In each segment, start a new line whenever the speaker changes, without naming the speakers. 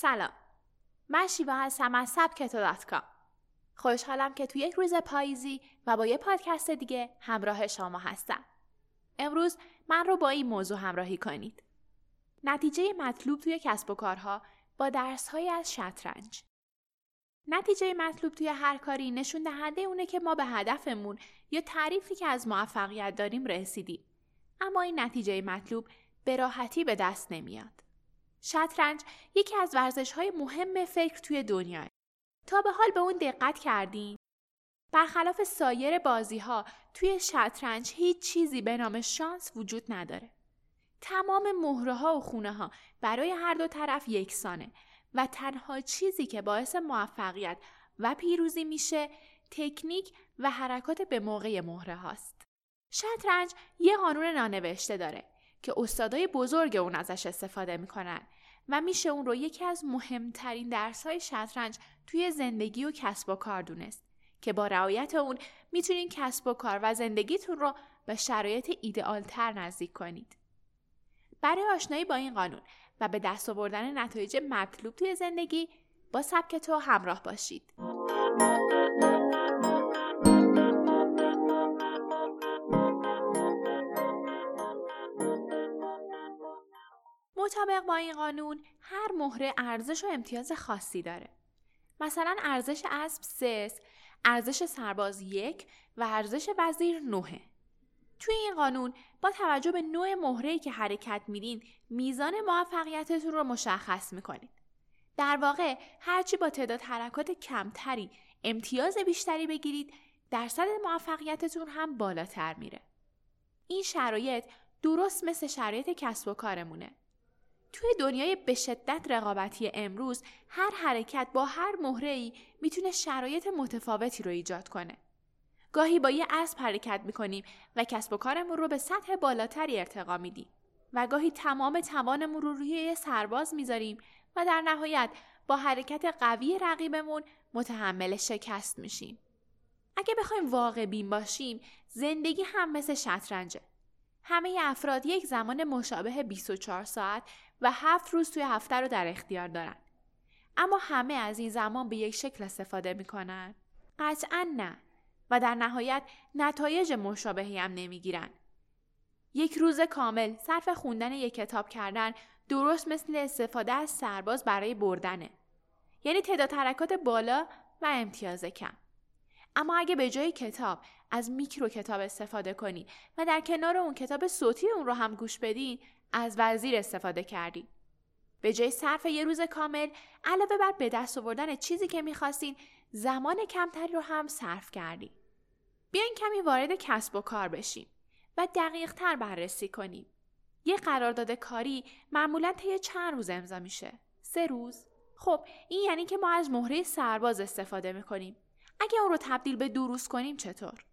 سلام. من شیوا هستم از سبکتو خوشحالم که تو یک روز پاییزی و با یه پادکست دیگه همراه شما هستم. امروز من رو با این موضوع همراهی کنید. نتیجه مطلوب توی کسب و کارها با درسهایی از شطرنج. نتیجه مطلوب توی هر کاری نشون دهنده اونه که ما به هدفمون یا تعریفی که از موفقیت داریم رسیدیم. اما این نتیجه مطلوب به راحتی به دست نمیاد. شطرنج یکی از ورزش های مهم فکر توی دنیا. تا به حال به اون دقت کردین؟ برخلاف سایر بازی ها توی شطرنج هیچ چیزی به نام شانس وجود نداره. تمام مهره ها و خونه ها برای هر دو طرف یکسانه و تنها چیزی که باعث موفقیت و پیروزی میشه تکنیک و حرکات به موقع مهره هاست. شطرنج یه قانون نانوشته داره که استادای بزرگ اون ازش استفاده می‌کنن و میشه اون رو یکی از مهمترین درس های شطرنج توی زندگی و کسب و کار دونست که با رعایت اون می‌تونین کسب و کار و زندگیتون رو به شرایط ایدئال تر نزدیک کنید. برای آشنایی با این قانون و به دست آوردن نتایج مطلوب توی زندگی با سبک تو همراه باشید. مطابق با این قانون هر مهره ارزش و امتیاز خاصی داره. مثلا ارزش اسب سس، ارزش سرباز یک و ارزش وزیر نوه. توی این قانون با توجه به نوع مهره‌ای که حرکت میدین میزان موفقیتتون رو مشخص می‌کنید. در واقع هرچی با تعداد حرکات کمتری امتیاز بیشتری بگیرید درصد موفقیتتون هم بالاتر میره. این شرایط درست مثل شرایط کسب و کارمونه. توی دنیای به شدت رقابتی امروز هر حرکت با هر مهره می‌تونه شرایط متفاوتی رو ایجاد کنه. گاهی با یه اسب حرکت می‌کنیم و کسب و کارمون رو به سطح بالاتری ارتقا میدیم و گاهی تمام توانمون رو روی یه سرباز می‌ذاریم و در نهایت با حرکت قوی رقیبمون متحمل شکست میشیم. اگه بخوایم واقع بین باشیم زندگی هم مثل شطرنجه. همه افراد یک زمان مشابه 24 ساعت و هفت روز توی هفته رو در اختیار دارن. اما همه از این زمان به یک شکل استفاده می‌کنن؟ قطعا نه و در نهایت نتایج مشابهی هم نمی‌گیرن. یک روز کامل صرف خوندن یک کتاب کردن درست مثل استفاده از سرباز برای بردنه. یعنی تعداد حرکات بالا و امتیاز کم. اما اگه به جای کتاب از میکرو کتاب استفاده کنی و در کنار اون کتاب صوتی اون رو هم گوش بدین از وزیر استفاده کردی. به جای صرف یه روز کامل علاوه بر به دست آوردن چیزی که می‌خواستین زمان کمتری رو هم صرف کردی. بیاین کمی وارد کسب و کار بشیم و دقیق تر بررسی کنیم. یه قرارداد کاری معمولا طی چند روز امضا میشه؟ سه روز؟ خب این یعنی که ما از مهره سرباز استفاده می‌کنیم. اگه اون رو تبدیل به دو روز کنیم چطور؟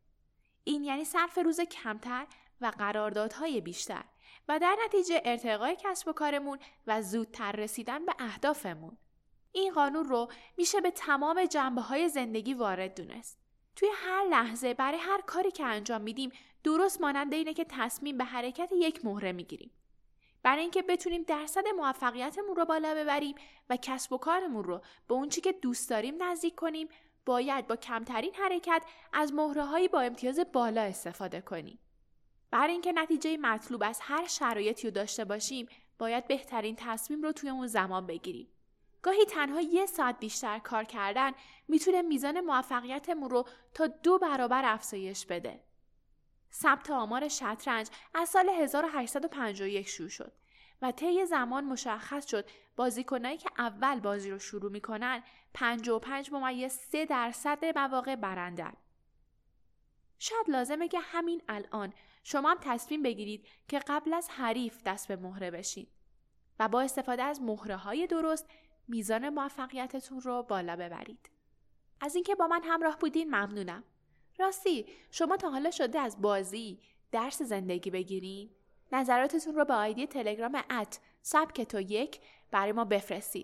این یعنی صرف روز کمتر و قراردادهای بیشتر و در نتیجه ارتقای کسب و کارمون و زودتر رسیدن به اهدافمون. این قانون رو میشه به تمام جنبه های زندگی وارد دونست. توی هر لحظه برای هر کاری که انجام میدیم درست مانند اینه که تصمیم به حرکت یک مهره می‌گیریم. برای اینکه بتونیم درصد موفقیتمون رو بالا ببریم و کسب و کارمون رو به اون چی که دوست داریم نزدیک کنیم باید با کمترین حرکت از مهره با امتیاز بالا استفاده کنیم. برای اینکه نتیجه مطلوب از هر شرایطی رو داشته باشیم باید بهترین تصمیم رو توی اون زمان بگیریم. گاهی تنها یه ساعت بیشتر کار کردن می‌تونه میزان موفقیتمون رو تا دو برابر افزایش بده. ثبت آمار شطرنج از سال 1851 شروع شد و طی زمان مشخص شد بازیکنایی که اول بازی رو شروع می‌کنن 55 ممیز 3 درصد مواقع برندن. شاید لازمه که همین الان شما هم تصمیم بگیرید که قبل از حریف دست به مهره بشین و با استفاده از مهره های درست میزان موفقیتتون رو بالا ببرید. از اینکه با من همراه بودین ممنونم. راستی شما تا حالا شده از بازی درس زندگی بگیرین؟ نظراتتون رو به آیدی تلگرام ات سبک تو یک برای ما بفرستید.